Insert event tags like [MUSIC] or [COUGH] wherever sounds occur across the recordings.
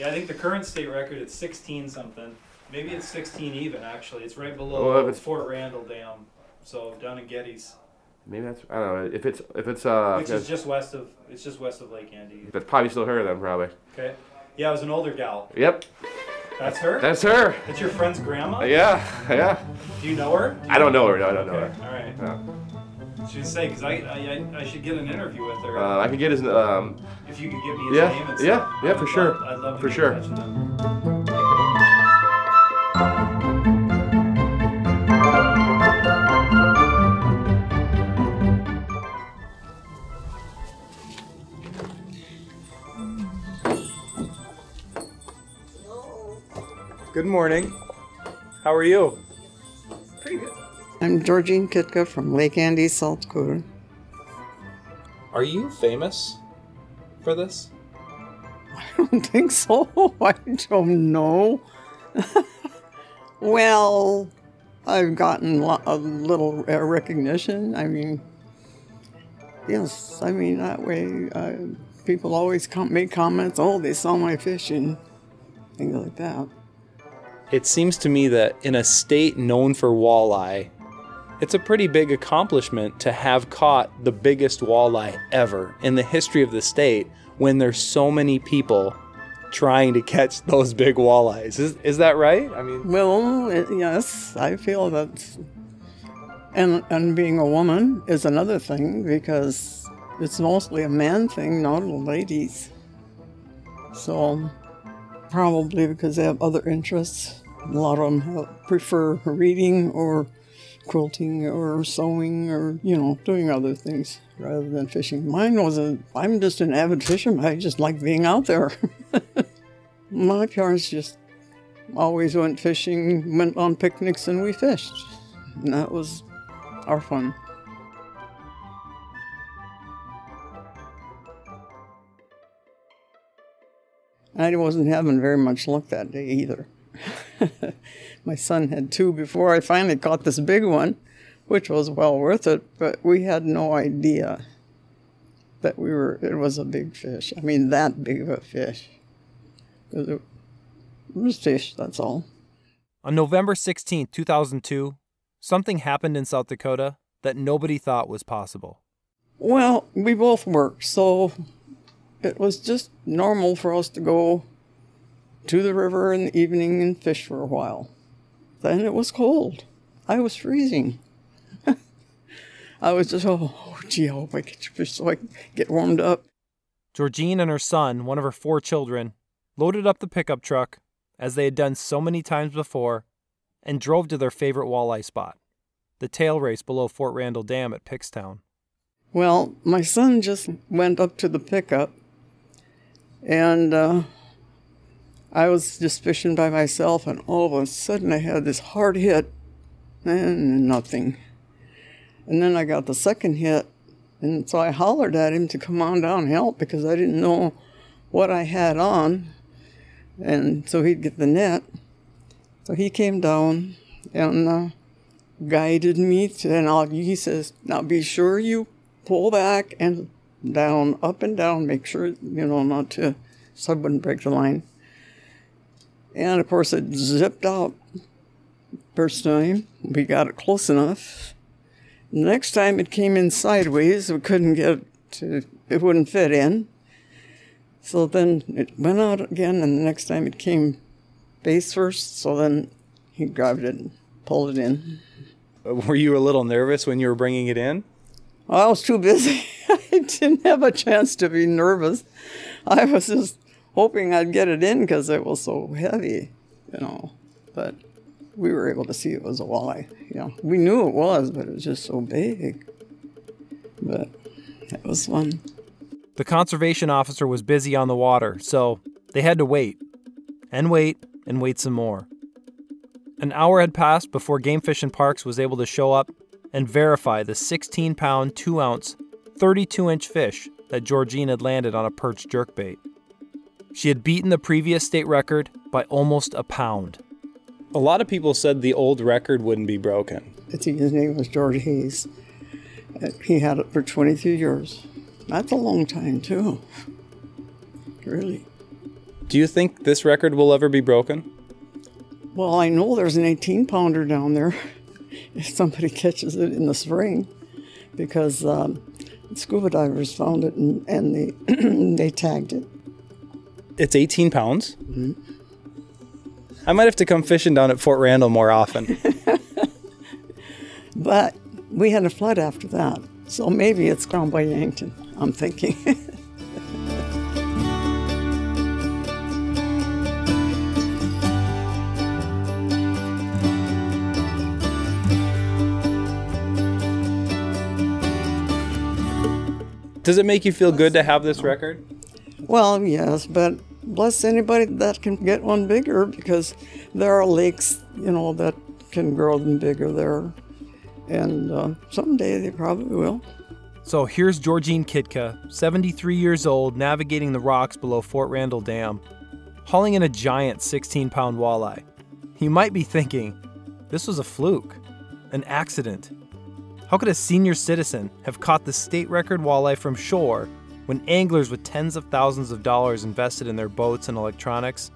Yeah, I think the current state record it's 16 something. Maybe it's 16 even actually. It's right below Well, if it's- Fort Randall Dam, so down in Geddes, Maybe that's I don't know if it's if it's uh which is just west of it's just west of Lake Andes. that's probably still her then probably. Okay. Yeah, it was an older gal. Yep, That's her. that's her. That's your friend's grandma. Yeah, yeah. Do you know her? Do you I don't know her. No, I don't know her. All right. Yeah. She'd say because I, I I should get an interview with her. Uh, I could get his um. if you could give me his yeah, name and yeah, stuff. yeah, I for would sure. love- I'd love to For get sure. in touch with him. Good morning. How are you? Pretty good. I'm Georgine Chytka from Lake Andes, South Dakota. Are you famous for this? [LAUGHS] I don't think so. [LAUGHS] I don't know. [LAUGHS] well, I've gotten a little uh, recognition. I mean, yes, I mean, that way uh, people always com- make comments, oh, they saw my fishing, things like that. It seems to me that in a state known for walleye, it's a pretty big accomplishment to have caught the biggest walleye ever in the history of the state when there's so many people trying to catch those big walleyes. Is, is that right? I mean, Well, yes, I feel that, and and being a woman is another thing because it's mostly a man thing, not a ladies. So probably because they have other interests. A lot of them have, prefer reading or quilting or sewing or you know doing other things rather than fishing. Mine wasn't. I'm just an avid fisherman. I just like being out there. [LAUGHS] My parents just always went fishing, went on picnics, and we fished. And that was our fun. I wasn't having very much luck that day either. [LAUGHS] My son had two before I finally caught this big one, which was well worth it, but we had no idea that we were it was a big fish. I mean that big of a fish. It it was fish, that's all. On November 16, 2002, something happened in South Dakota that nobody thought was possible. Well, we both worked, so it was just normal for us to go to the river in the evening and fish for a while. Then it was cold. I was freezing. [LAUGHS] I was just, oh, oh, gee, I hope I get your fish so I can get warmed up. Georgine and her son, one of her four children, loaded up the pickup truck, as they had done so many times before, and drove to their favorite walleye spot, the tail race below Fort Randall Dam at Pickstown. Well, my son just went up to the pickup, and uh, I was just fishing by myself, and all of a sudden I had this hard hit, and nothing. And then I got the second hit, and so I hollered at him to come on down and help because I didn't know what I had on, and so he'd get the net. So he came down and uh, guided me, to, and I'll, he says, "Now be sure you pull back and down, up and down. Make sure you know not to, so I wouldn't break the line." And of course, it zipped out. First time we got it close enough. Next time it came in sideways. We couldn't get it to. It wouldn't fit in. So then it went out again, and the next time it came face first. So then he grabbed it and pulled it in. Uh, were you a little nervous when you were bringing it in? I was too busy. [LAUGHS] I didn't have a chance to be nervous. I was just hoping I'd get it in because it was so heavy, you know. But we were able to see it was a walleye. You know, we knew it was, but it was just so big. But it was fun. The conservation officer was busy on the water, so they had to wait, and wait, and wait some more. An hour had passed before Game Fish and Parks was able to show up and verify the 16 pound, 2 ounce, 32 inch fish that Georgine had landed on a perch jerkbait. She had beaten the previous state record by almost a pound. A lot of people said the old record wouldn't be broken. It's, his name was George Hayes. Uh, He had it for 22 years. That's a long time, too. Really. Do you think this record will ever be broken? Well, I know there's an 18 pounder down there [LAUGHS] if somebody catches it in the spring because um, scuba divers found it and, and they, [CLEARS THROAT] they tagged it. It's 18 pounds. Mm-hmm. I might have to come fishing down at Fort Randall more often. [LAUGHS] But we had a flood after that, so maybe it's gone by Yankton, I'm thinking. [LAUGHS] Does it make you feel good to have this record? well, yes, but bless anybody that can get one bigger because there are lakes, you know, that can grow them bigger there. And uh, someday they probably will. So here's Georgine Chytka, 73 years old, navigating the rocks below Fort Randall Dam, hauling in a giant 16 pound walleye. You might be thinking, this was a fluke, an accident. How could a senior citizen have caught the state record walleye from shore when anglers with tens of thousands of dollars invested in their boats and electronics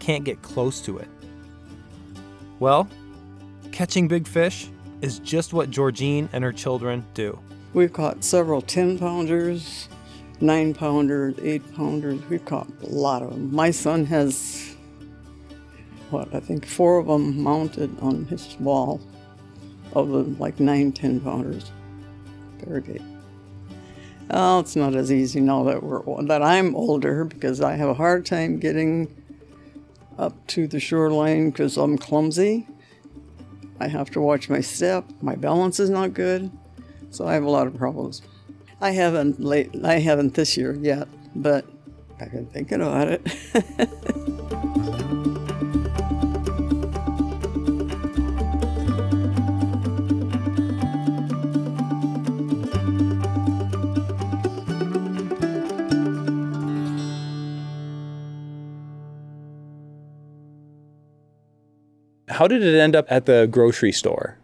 can't get close to it? Well, catching big fish is just what Georgine and her children do. We've caught several 10 pounders, 9 pounders, 8 pounders. We've caught a lot of them. My son has, what, I think four of them mounted on his wall of the like 9, 10 pounders. Very big. Oh, it's not as easy now that we're that I'm older because I have a hard time getting up to the shoreline because I'm clumsy. I have to watch my step. My balance is not good. So I have a lot of problems. I haven't late I haven't this year yet, but I've been thinking about it. [LAUGHS] How did it end up at the grocery store?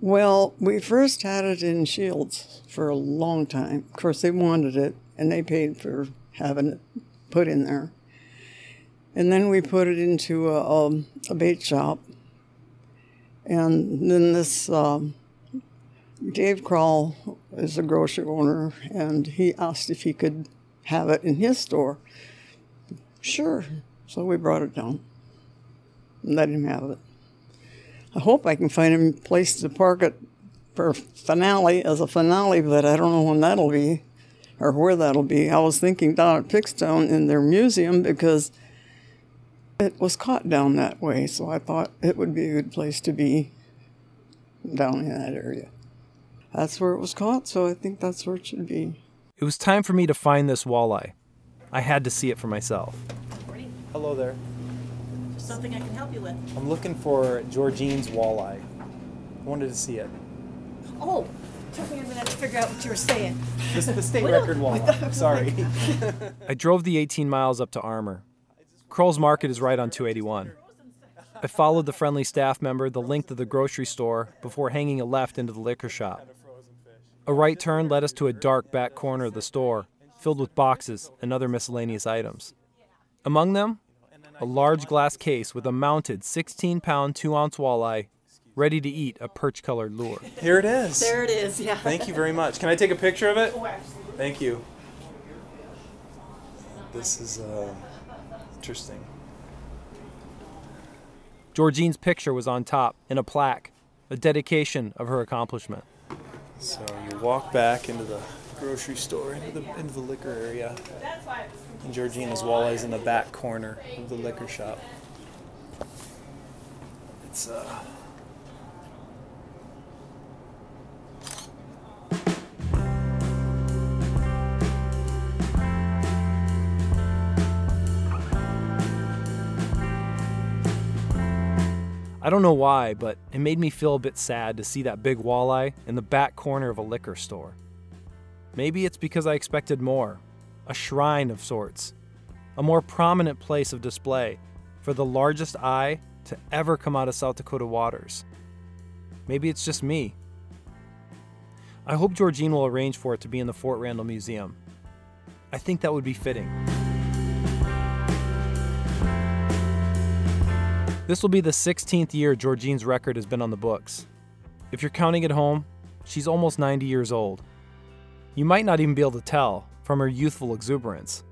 well, we first had it in Scheels for a long time. Of course, they wanted it and they paid for having it put in there. And then we put it into a, um, a bait shop. And then this um, Dave Kroll is a grocery owner, and he asked if he could have it in his store. Sure. So we brought it down and let him have it. I hope I can find him a place to park it for finale as a finale, but I don't know when that'll be or where that'll be. I was thinking down at Pickstown in their museum because it was caught down that way, so I thought it would be a good place to be down in that area. That's where it was caught, so I think that's where it should be. It was time for me to find this walleye. I had to see it for myself. Hello there. Just something I can help you with. I'm looking for Georgine's walleye. I wanted to see it. Oh, took me a minute to figure out what you were saying. This the state record we walleye. [LAUGHS] Oh don't- Sorry. [LAUGHS] I drove the 18 miles up to Armour. Kroll's Market is right on 281. I followed the friendly staff member the length of the grocery store before hanging a left into the liquor shop. A right turn led us to a dark back corner of the store, filled with boxes and other miscellaneous items. Among them, a large glass case with a mounted 16 pound, 2 ounce walleye, ready to eat a perch colored lure. Here it is. There it is, yeah. Thank you very much. Can I take a picture of it? Oh, absolutely. Thank you. This is uh, interesting. Georgine's picture was on top in a plaque, a dedication of her accomplishment. So you walk back into the grocery store, into the into the liquor area, and Georgina's walleye's in the back corner of the liquor shop. It's uh. I don't know why, but it made me feel a bit sad to see that big walleye in the back corner of a liquor store. Maybe it's because I expected more a shrine of sorts, a more prominent place of display for the largest eye to ever come out of South Dakota waters. Maybe it's just me. I hope Georgine will arrange for it to be in the Fort Randall Museum. I think that would be fitting. This will be the 16th year Georgine's record has been on the books. If you're counting at home, she's almost 90 years old. You might not even be able to tell from her youthful exuberance.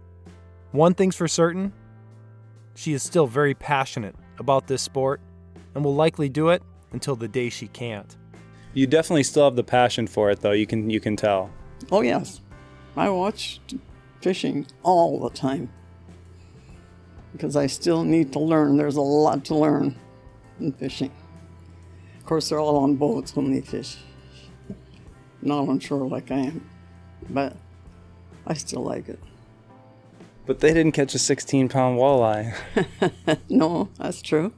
One thing's for certain she is still very passionate about this sport and will likely do it until the day she can't. You definitely still have the passion for it, though. You can you can tell. Oh, yes. I watch fishing all the time because I still need to learn. There's a lot to learn in fishing. Of course, they're all on boats when they fish, not on shore like I am, but I still like it. But they didn't catch a 16 pound walleye. [LAUGHS] No, that's true.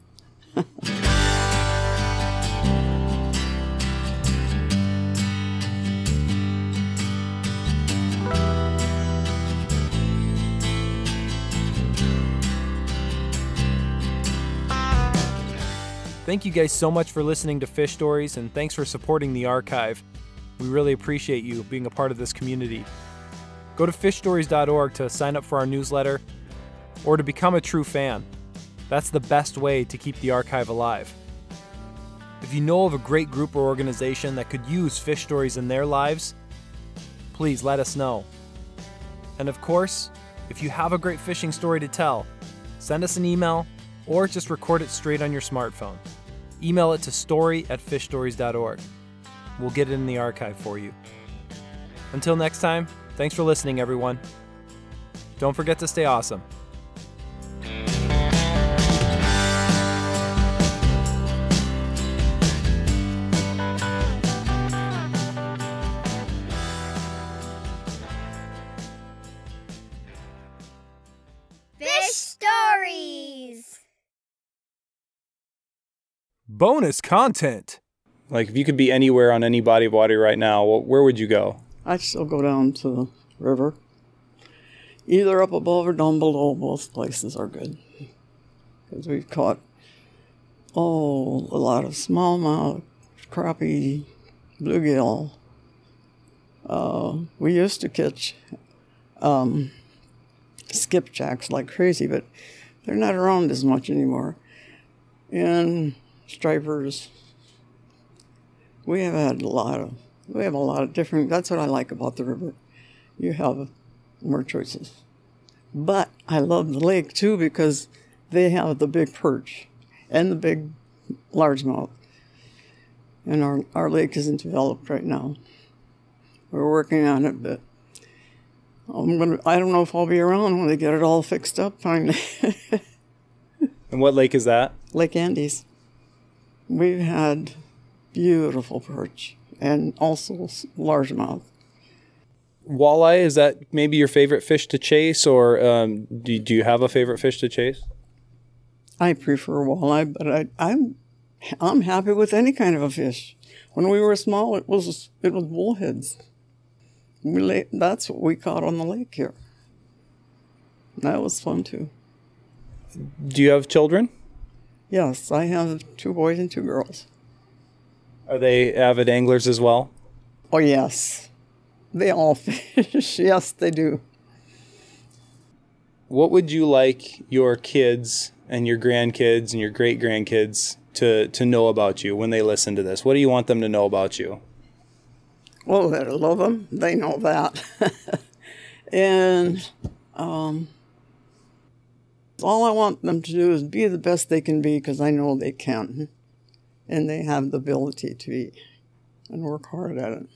Thank you guys so much for listening to Fish Stories and thanks for supporting the archive. We really appreciate you being a part of this community. Go to fishstories.org to sign up for our newsletter or to become a true fan. That's the best way to keep the archive alive. If you know of a great group or organization that could use fish stories in their lives, please let us know. And of course, if you have a great fishing story to tell, send us an email or just record it straight on your smartphone. Email it to story at fishstories.org. We'll get it in the archive for you. Until next time, thanks for listening, everyone. Don't forget to stay awesome. Fish Stories! Bonus content. like if you could be anywhere on any body of water right now, wh- where would you go? I still go down to the river, either up above or down below. Both places are good because we've caught oh a lot of smallmouth, crappie, bluegill. Uh, we used to catch um, skipjacks like crazy, but they're not around as much anymore. And stripers. We have had a lot of we have a lot of different that's what I like about the river. You have more choices. But I love the lake too because they have the big perch and the big largemouth. And our, our lake isn't developed right now. We're working on it, but I'm gonna I don't know if I'll be around when they get it all fixed up finally. [LAUGHS] And what lake is that? Lake Andes. We've had beautiful perch and also largemouth. Walleye is that maybe your favorite fish to chase, or um, do, do you have a favorite fish to chase? I prefer walleye, but I, I'm I'm happy with any kind of a fish. When we were small, it was it was bullheads. We that's what we caught on the lake here. That was fun too. Do you have children? Yes, I have two boys and two girls. Are they avid anglers as well? Oh yes, they all [LAUGHS] fish. yes, they do. What would you like your kids and your grandkids and your great grandkids to, to know about you when they listen to this? What do you want them to know about you? Well, they love them. They know that. [LAUGHS] and um, all I want them to do is be the best they can be because I know they can. And they have the ability to be and work hard at it.